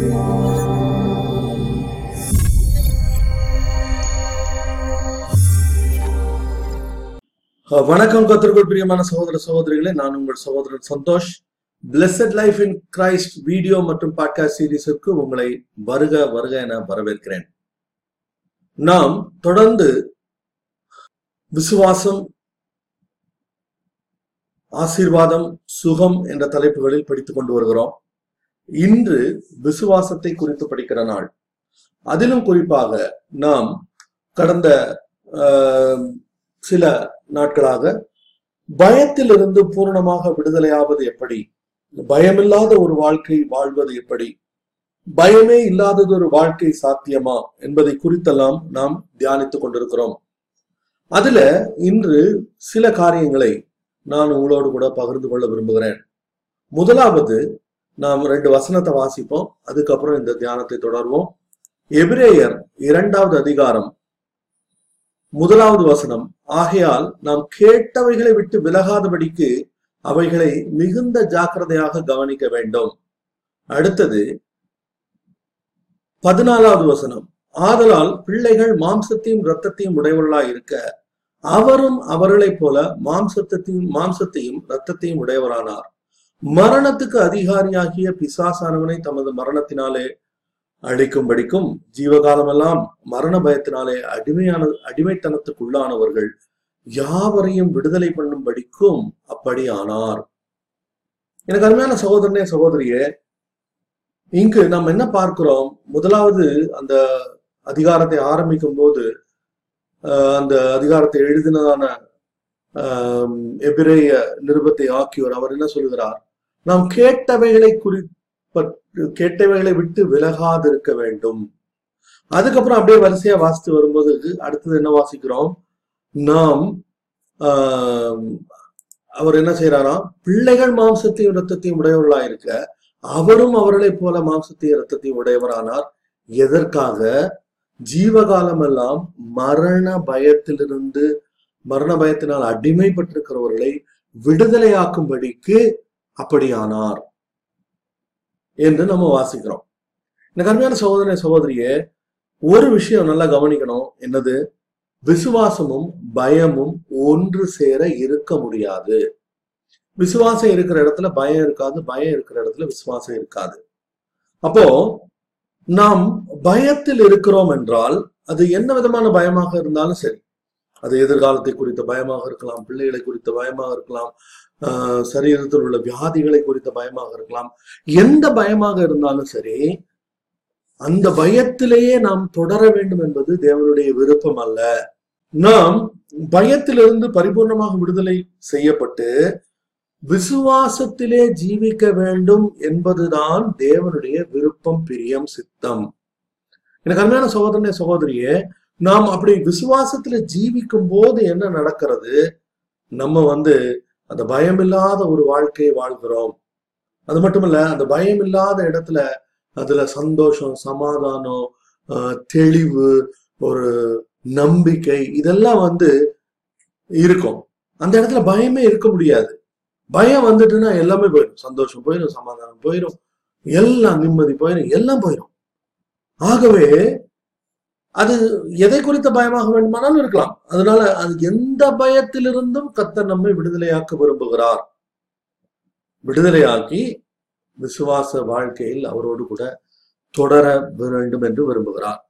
வணக்கம் கத்திற்குள் பிரியமான சகோதர சகோதரிகளே நான் உங்கள் சகோதரன் Santhosh. Blessed life in Christ video மற்றும் பாட்காஸ்ட் சீரிஸிற்கு உங்களை வருக வருக என வரவேற்கிறேன். நாம் தொடர்ந்து விசுவாசம் ஆசீர்வாதம் சுகம் என்ற தலைப்புகளில் படித்துக் கொண்டு வருகிறோம். இன்று விசுவாசத்தை குறித்து படிக்கிற நாள். அதிலும் குறிப்பாக நாம் கடந்த ஆஹ், சில நாட்களாக பயத்திலிருந்து பூரணமாக விடுதலையாவது எப்படி? பயமில்லாத ஒரு வாழ்க்கை வாழ்வது எப்படி? பயமே இல்லாதது ஒரு வாழ்க்கை சாத்தியமா என்பதை குறித்தெல்லாம் நாம் தியானித்துக் கொண்டிருக்கிறோம். அதுல இன்று சில காரியங்களை நான் உங்களோடு கூட பகிர்ந்து கொள்ள விரும்புகிறேன். முதலாவது நாம் ரெண்டு வசனத்தை வாசிப்போம். அதுக்கப்புறம் இந்த தியானத்தை தொடர்வோம். எபிரேயர் இரண்டாவது அதிகாரம் முதலாவது வசனம். ஆகையால் நாம் கேட்டவைகளை விட்டு விலகாதபடிக்கு அவைகளை மிகுந்த ஜாக்கிரதையாக கவனிக்க வேண்டும். அடுத்தது பதினாலாவது வசனம். ஆதலால் பிள்ளைகள் மாம்சத்தையும் இரத்தத்தையும் உடையவர்களாய் இருக்க அவரும் அவர்களைப் போல மாம்சத்தையும் மாம்சத்தையும் இரத்தத்தையும் உடையவரானார். மரணத்துக்கு அதிகாரியாகிய பிசாசானவனை தமது மரணத்தினாலே அழிக்கும்படிக்கும் ஜீவகாலமெல்லாம் மரண பயத்தினாலே அடிமையான அடிமைத்தனத்துக்குள்ளானவர்கள் யாவரையும் விடுதலை பண்ணும்படிக்கும் அப்படி ஆனார். எனக்கு அருமையான சகோதரனே சகோதரியே இங்கு நாம் என்ன பார்க்கிறோம்? முதலாவது அந்த அதிகாரத்தை ஆரம்பிக்கும் போது ஆஹ், அந்த அதிகாரத்தை எழுதினதான ஆஹ், எபிரேய நிருபத்தை ஆக்கியோர் அவர் என்ன சொல்கிறார்? நாம் கேட்டவைகளை குறி கேட்டவைகளை விட்டு விலகாதிருக்க வேண்டும். அதுக்கப்புறம் அப்படியே வரிசையா வாசித்து வரும்போது அடுத்தது என்ன வாசிக்கிறோம்? நாம் ஆஹ், அவர் என்ன செய்யறாராம் பிள்ளைகள் மாம்சத்தையும் இரத்தத்தையும் உடையவர்களா இருக்க அவரும் அவர்களைப் போல மாம்சத்தையும் இரத்தத்தையும் உடையவரானார். எதற்காக? ஜீவகாலம் எல்லாம் மரண பயத்திலிருந்து மரண பயத்தினால் அடிமைப்பட்டிருக்கிறவர்களை விடுதலையாக்கும்படிக்கு அப்படியானார் என்று நம்ம வாசிக்கிறோம். இந்த கருமையான சகோதரனை சகோதரியே ஒரு விஷயம் நல்லா கவனிக்கணும். என்னது? விசுவாசமும் பயமும் ஒன்று சேர இருக்க முடியாது. விசுவாசம் இருக்கிற இடத்துல பயம் இருக்காது பயம் இருக்கிற இடத்துல விசுவாசம் இருக்காது. அப்போ நாம் பயத்தில் இருக்கிறோம் என்றால் அது என்ன விதமான பயமாக இருந்தாலும் சரி. அது எதிர்காலத்தை குறித்த பயமாக இருக்கலாம் பிள்ளைகளை குறித்த பயமாக இருக்கலாம் சரீரத்தில் உள்ள வியாதிகளை குறித்த பயமாக இருக்கலாம். எந்த பயமாக இருந்தாலும் சரி அந்த பயத்திலேயே நாம் தொடர வேண்டும் என்பது தேவனுடைய விருப்பம் அல்ல. நாம் பயத்திலிருந்து பரிபூர்ணமாக விடுதலை செய்யப்பட்டு விசுவாசத்திலே ஜீவிக்க வேண்டும் என்பதுதான் தேவனுடைய விருப்பம் பிரியம் சித்தம். எனக்கு அருமையான சகோதரனே சகோதரியே நாம் அப்படி விசுவாசத்துல ஜீவிக்கும் போது என்ன நடக்கிறது? நம்ம வந்து அந்த பயமில்லாத ஒரு வாழ்க்கையை வாழ்கிறோம். அது மட்டும் இல்ல அந்த பயம் இல்லாத இடத்துல அதுல சந்தோஷம் சமாதானம் தெளிவு ஒரு நம்பிக்கை இதெல்லாம் வந்து இருக்கும். அந்த இடத்துல பயமே இருக்க முடியாது. பயம் வந்துட்டுன்னா எல்லாமே போயிடும். சந்தோஷம் போயிடும் சமாதானம் போயிடும் எல்லாம் நிம்மதி போயிடும் எல்லாம் போயிடும். ஆகவே அது எதை குறித்த பயமாக வேண்டுமானாலும் இருக்கலாம். அதனால அது எந்த பயத்திலிருந்தும் கத்தர் நம்மை விடுதலையாக்க விரும்புகிறார். விடுதலையாக்கி விசுவாச வாழ்க்கையில் அவரோடு கூட தொடர வேண்டும் என்று விரும்புகிறார்.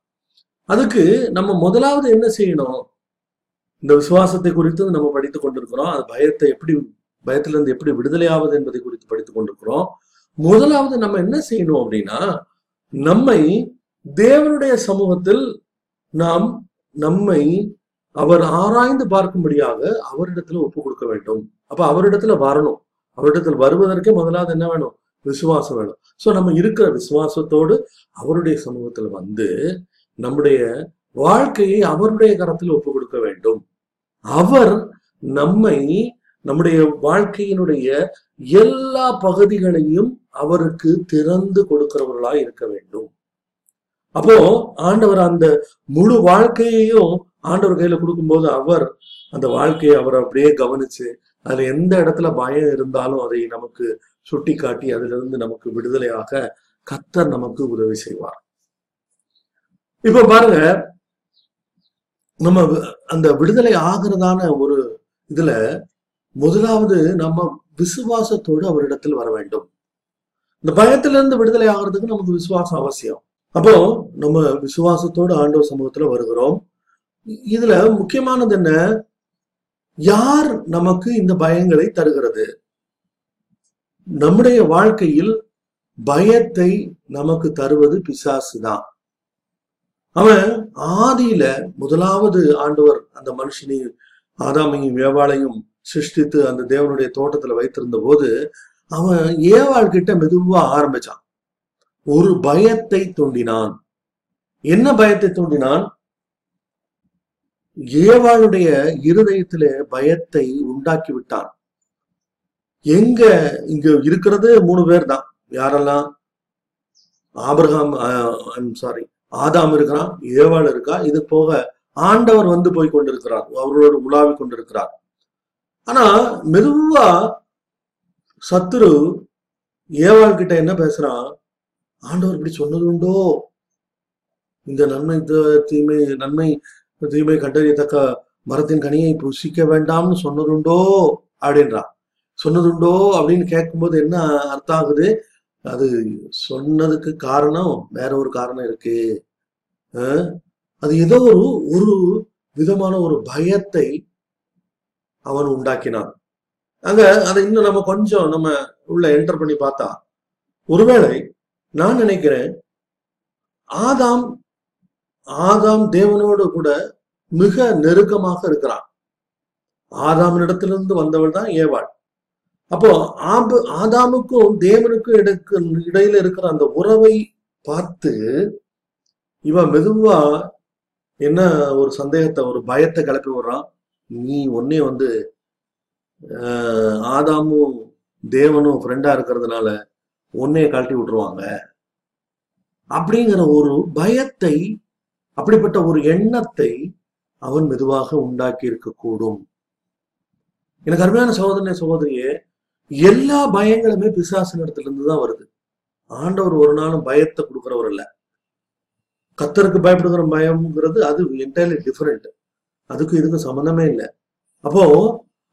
அதுக்கு நம்ம முதலாவது என்ன செய்யணும்? இந்த விசுவாசத்தை குறித்து நம்ம படித்துக் கொண்டிருக்கிறோம். அது பயத்தை எப்படி பயத்திலிருந்து எப்படி விடுதலையாவது என்பதை குறித்து படித்துக் கொண்டிருக்கிறோம். முதலாவது நம்ம என்ன செய்யணும் அப்படின்னா நம்மை தேவனுடைய சமூகத்தில் நாம் நம்மை அவர் ஆராய்ந்து பார்க்கும்படியாக அவரிடத்துல ஒப்பு கொடுக்க வேண்டும். அப்ப அவரிடத்துல வரணும். அவரிடத்தில் வருவதற்கே முதலாவது என்ன வேணும்? விசுவாசம் வேணும். சோ நம்ம இருக்கிற விசுவாசத்தோடு அவருடைய சமூகத்துல வந்து நம்முடைய வாழ்க்கையை அவருடைய கரத்தில் ஒப்பு கொடுக்க வேண்டும். அவர் நம்மை நம்முடைய வாழ்க்கையினுடைய எல்லா பகுதிகளையும் அவருக்கு திறந்து கொடுக்கிறவர்களாய் இருக்க வேண்டும். அப்போ ஆண்டவர் அந்த முழு வாழ்க்கையையும் ஆண்டவர் கையில கொடுக்கும்போது அவர் அந்த வாழ்க்கையை அவர் அப்படியே கவனிச்சு அதுல எந்த இடத்துல பயம் இருந்தாலும் அதை நமக்கு சுட்டி காட்டி அதிலிருந்து நமக்கு விடுதலையாக கத்தர் நமக்கு உதவி செய்வார். இப்ப பாருங்க நம்ம அந்த விடுதலை ஆகிறதான ஒரு இதுல முதலாவது நம்ம விசுவாசத்தோடு அவரிடத்தில் வர வேண்டும். இந்த பயத்திலிருந்து விடுதலை ஆகிறதுக்கு நமக்கு விசுவாசம் அவசியம். அப்போ நம்ம விசுவாசத்தோடு ஆண்டவர் சமூகத்துல வருகிறோம். இதுல முக்கியமானது என்ன? யார் நமக்கு இந்த பயங்களை தருகிறது? நம்முடைய வாழ்க்கையில் பயத்தை நமக்கு தருவது பிசாசு தான். அவன் ஆதியில முதலாவது ஆண்டவர் அந்த மனுஷனையும் ஆதாமையும் ஏவாளையும் சிருஷ்டித்து அந்த தேவனுடைய தோட்டத்துல வைத்திருந்த போது அவன் ஏவாள் கிட்ட மெதுவா ஆரம்பிச்சான். ஒரு பயத்தை தூண்டினான். என்ன பயத்தை தூண்டினான்? ஏவாளுடைய இருதயத்தில பயத்தை உண்டாக்கி விட்டான். எங்க இங்க இருக்கிறது? மூணு பேர் தான். யாரெல்லாம்? ஆபிரகாம் சாரி ஆதாம் இருக்கிறான் ஏவாள் இருக்கா? இது போக ஆண்டவர் வந்து போய் கொண்டிருக்கிறார். அவர்களோடு உலாவி கொண்டிருக்கிறார். ஆனா மெதுவா சத்துரு ஏவாள் கிட்ட என்ன பேசுறான்? ஆண்டவர் இப்படி சொன்னது உண்டோ? இந்த நன்மை தீமை நன்மை தீமை கண்டறியத்தக்க மரத்தின் கனியை புசிக்க வேண்டாம்னு சொன்னதுண்டோ அப்படின்றான் சொன்னதுண்டோ அப்படின்னு கேட்கும்போது என்ன அர்த்தம் ஆகுது அது சொன்னதுக்கு காரணம் வேற ஒரு காரணம் இருக்கு. அது ஏதோ ஒரு ஒரு விதமான ஒரு பயத்தை அவன் உண்டாக்கினான். அங்க அதை இன்னும் நம்ம கொஞ்சம் நம்ம உள்ள என்டர் பண்ணி பார்த்தா ஒருவேளை நான் நினைக்கிறேன் ஆதாம் ஆதாம் தேவனோடு கூட மிக நெருக்கமாக இருக்கிறான். ஆதாமினிடத்திலிருந்து வந்தவள் தான் ஏவாள். அப்போ ஆபு ஆதாமுக்கும் தேவனுக்கும் இடக்கு இடையில இருக்கிற அந்த உறவை பார்த்து இவன் மெதுவா என்ன ஒரு சந்தேகத்தை ஒரு பயத்தை கிளப்பி விடுறான். நீ ஒன்னே வந்து ஆஹ், ஆதாமும் தேவனும் ஃப்ரெண்டா இருக்கிறதுனால உன்னைய கழட்டி விட்டுருவாங்க. அப்படிங்கிற ஒரு பயத்தை அப்படிப்பட்ட ஒரு எண்ணத்தை அவன் மெதுவாக உண்டாக்கி இருக்கக்கூடும். எனக்கு அருமையான சகோதரனே சகோதரியே எல்லா பயங்களுமே பிசாசினிடத்துல இருந்து தான் வருது. ஆண்டவர் ஒரு நாளும் பயத்தை கொடுக்கிறவர் இல்ல கத்தருக்கு பயப்படுகிற பயம்ங்கிறது அது என்டையர்லி டிஃப்ரெண்ட் அதுக்கு இதுக்கு சம்மந்தமே இல்லை. அப்போ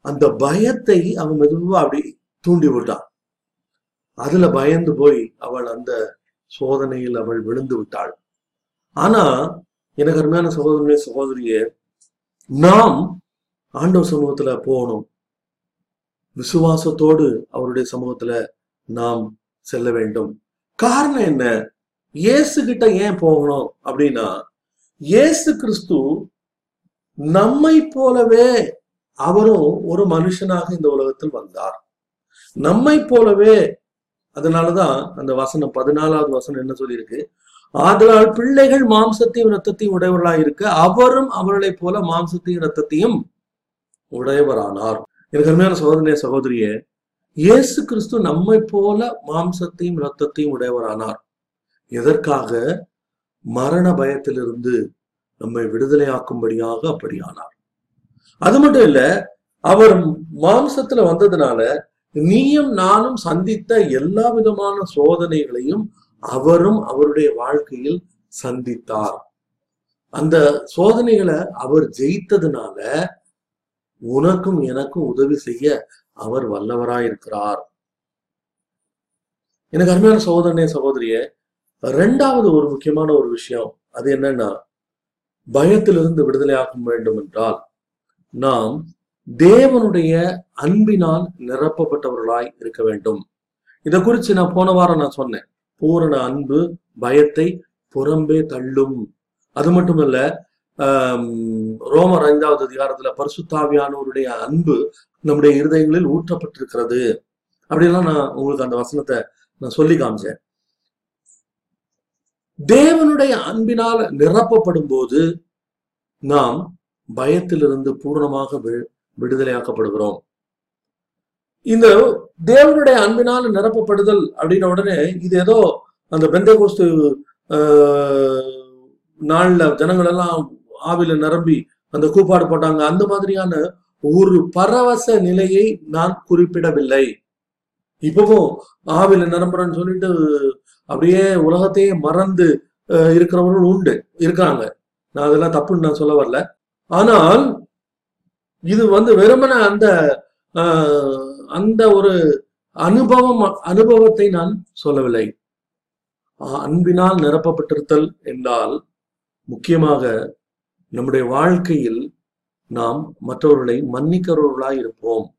அந்த பயத்தை அவன் மெதுவா அப்படி தூண்டி விட்டான் அதுல பயந்து போய் அவள் அந்த சோதனையில் அவள் விழுந்து விட்டாள். ஆனா எனக்கு அருமையான சகோதரனே சகோதரியே நாம் ஆண்டவர் சமூகத்துல போகணும். விசுவாசத்தோடு அவருடைய சமூகத்துல நாம் செல்ல வேண்டும். காரணம் என்ன? இயேசு கிட்ட ஏன் போகணும் அப்படின்னா இயேசு கிறிஸ்து நம்மை போலவே அவரும் ஒரு மனுஷனாக இந்த உலகத்தில் வந்தார். நம்மை போலவே அதனாலதான் அந்த வசனம் பதினாலாவது வசனம் என்ன சொல்லியிருக்கு? ஆதலால் பிள்ளைகள் மாம்சத்தையும் இரத்தத்தையும் உடையவர்களாக இருக்க அவரும் அவர்களைப் போல மாம்சத்தையும் இரத்தத்தையும் உடையவரானார். எனக்கு அருமையான சகோதரிய சகோதரியே இயேசு கிறிஸ்து நம்மை போல மாம்சத்தையும் இரத்தத்தையும் உடையவரானார். எதற்காக? மரண பயத்திலிருந்து நம்மை விடுதலையாக்கும்படியாக அப்படியானார். அது மட்டும் இல்ல அவர் மாம்சத்துல வந்ததுனால நீயும் நானும் சந்தித்த எல்லா விதமான சோதனைகளையும் அவரும் அவருடைய வாழ்க்கையில் சந்தித்தார். அந்த சோதனைகளை அவர் ஜெயித்ததுனால உனக்கும் எனக்கும் உதவி செய்ய அவர் வல்லவராயிருக்கிறார். எனக்கு அருமையான சகோதரனே சகோதரிய ரெண்டாவது ஒரு முக்கியமான ஒரு விஷயம் அது என்னன்னா பயத்திலிருந்து விடுதலையாக்க வேண்டும் என்றால் நாம் தேவனுடைய அன்பினால் நிரப்பப்பட்டவர்களாய் இருக்க வேண்டும். இதை குறித்து நான் போன வாரம் நான் சொன்னேன். பூரண அன்பு பயத்தை புறம்பே தள்ளும். அது மட்டுமல்ல ஆம், ரோமர் ஐந்தாவது அதிகாரத்துல பரிசுத்தாவியானவருடைய அன்பு நம்முடைய இருதயங்களில் ஊற்றப்பட்டிருக்கிறது. அப்படிலாம் நான் உங்களுக்கு அந்த வசனத்தை நான் சொல்லி காமிச்சேன். தேவனுடைய அன்பினால் நிரப்பப்படும் போது நாம் பயத்திலிருந்து பூர்ணமாக விடுதலையாக்கப்படுகிறோம். இந்த தேவனுடைய அன்பினால் நிரப்பப்படுதல் அப்படின்ன உடனே இது ஏதோ அந்த பெந்தகோஸ்து நாள்ல ஜனங்கள் எல்லாம் ஆவில நிரம்பி அந்த கூப்பாடு போட்டாங்க. அந்த மாதிரியான ஒரு பரவச நிலையை நான் குறிப்பிடவில்லை. இப்பவும் ஆவில நிரம்புறேன்னு சொல்லிட்டு அப்படியே உலகத்தையே மறந்து அஹ், இருக்கிறவர்கள் உண்டு இருக்காங்க. நான் அதெல்லாம் தப்புன்னு நான் சொல்ல வரல. ஆனால் இது வந்து வெறுமன அந்த ஆஹ், அந்த ஒரு அனுபவம் அனுபவத்தை நான் சொல்லவில்லை. அன்பினால் நிரப்பப்பட்டிருத்தல் என்றால் முக்கியமாக நம்முடைய வாழ்க்கையில் நாம் மற்றவர்களை மன்னிக்கிறவர்களாய் இருப்போம்.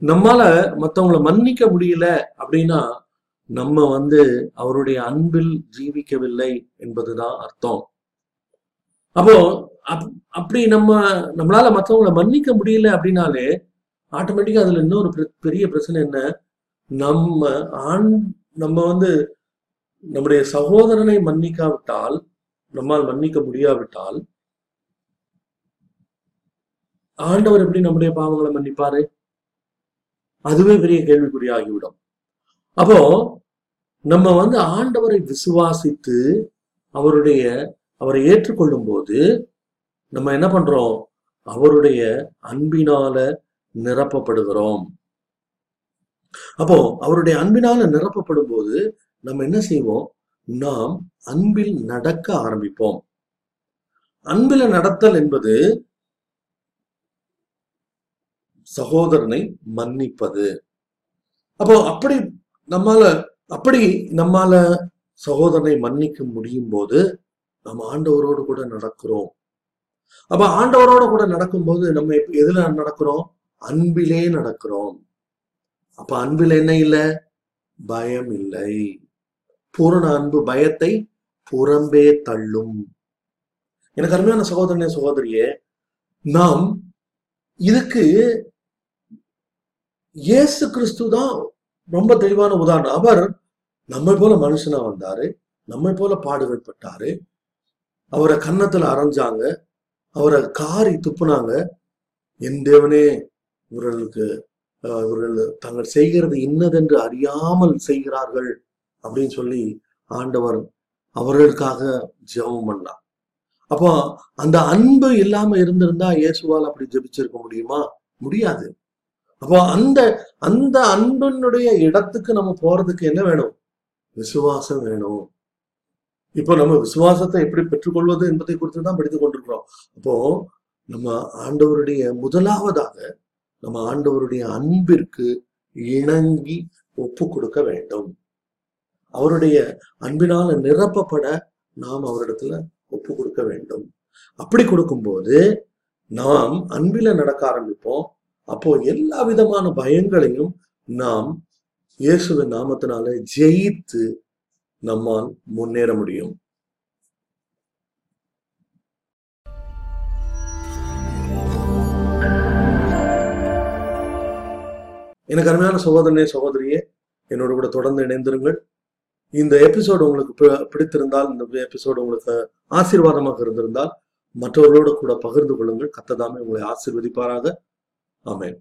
நம்மால மற்றவங்களை மன்னிக்க முடியல அப்படின்னா நம்ம வந்து அவருடைய அன்பில் ஜீவிக்கவில்லை என்பதுதான் அர்த்தம். அப்போ அப்- அப்படி நம்ம நம்மளால மற்றவங்களை மன்னிக்க முடியல அப்படின்னாலே ஆட்டோமேட்டிக்கா அதுல இன்னொரு பெரிய பிரச்சனை என்ன? நம்ம ஆண் நம்ம வந்து நம்முடைய சகோதரனை மன்னிக்காவிட்டால் நம்மால் மன்னிக்க முடியாவிட்டால் ஆண்டவர் எப்படி நம்முடைய பாவங்களை மன்னிப்பாரு? அதுவே பெரிய கேள்விக்குறி ஆகிவிடும் அப்போ நம்ம வந்து ஆண்டவரை விசுவாசித்து அவருடைய அவரை ஏற்றுக்கொள்ளும் போது நம்ம என்ன பண்றோம்? அவருடைய அன்பினால நிரப்பப்படுகிறோம். அப்போ அவருடைய அன்பினால நிரப்பப்படும் போது நம்ம என்ன செய்வோம்? நாம் அன்பில் நடக்க ஆரம்பிப்போம். அன்பில நடத்தல் என்பது சகோதரனை மன்னிப்பது. அப்போ அப்படி நம்மால அப்படி நம்மால சகோதரனை மன்னிக்க முடியும் போது நம்ம ஆண்டவரோடு கூட நடக்கிறோம். அப்ப ஆண்டவரோட கூட நடக்கும்போது நம்ம எதுல நடக்கிறோம்? அன்பிலே நடக்கிறோம். அப்ப அன்பில் என்ன இல்லை? பயம் இல்லை. பூரண அன்பு பயத்தை புறம்பே தள்ளும். எனக்கு அருமையான சகோதரனே சகோதரியே நாம் இதுக்கு இயேசு கிறிஸ்து தான் ரொம்ப தெளிவான உதாரணம். அவர் நம்மை போல மனுஷனா வந்தாரு நம்மை போல பாடுகள் பட்டாரு. அவரை கன்னத்துல அரைஞ்சாங்க. அவரை காரி துப்புனாங்க. என் தேவனே இவர்களுக்கு இவர்கள் தாங்கள் செய்கிறது இன்னதென்று அறியாமல் செய்கிறார்கள் அப்படின்னு சொல்லி ஆண்டவர் அவர்களுக்காக ஜெபம் பண்ணார். அப்போ அந்த அன்பு இல்லாம இருந்திருந்தா இயேசுவால் அப்படி ஜெபிச்சிருக்க முடியுமா? முடியாது. அப்போ அந்த அந்த அன்பினுடைய இடத்துக்கு நம்ம போறதுக்கு என்ன வேணும்? விசுவாசம் வேணும். இப்போ நம்ம விசுவாசத்தை எப்படி பெற்றுக்கொள்வது என்பதை குறித்து தான் படித்துக் கொண்டிருக்கிறோம். அப்போ நம்ம ஆண்டவருடைய முதலாவதாக நம்ம ஆண்டவருடைய அன்பிற்கு இணங்கி ஒப்பு கொடுக்க வேண்டும். அவருடைய அன்பினால நிரப்பப்பட நாம் அவரிடத்துல ஒப்பு கொடுக்க வேண்டும். அப்படி கொடுக்கும்போது நாம் அன்பில நடக்க ஆரம்பிப்போம். அப்போ எல்லா விதமான பயங்களையும் நாம் இயேசுவின் நாமத்தினால ஜெயித்து நம்மால் முன்னேற முடியும். எனக்கு அருமையான சகோதரனே சகோதரியே என்னோட கூட தொடர்ந்து இணைந்திருங்கள். இந்த எபிசோடு உங்களுக்கு பி- பிடித்திருந்தால் இந்த எபிசோடு உங்களுக்கு ஆசீர்வாதமாக இருந்திருந்தால் மற்றவர்களோடு கூட பகிர்ந்து கொள்ளுங்கள். கத்ததாமே உங்களை ஆசீர்வதிப்பாராக. ஆமேன்.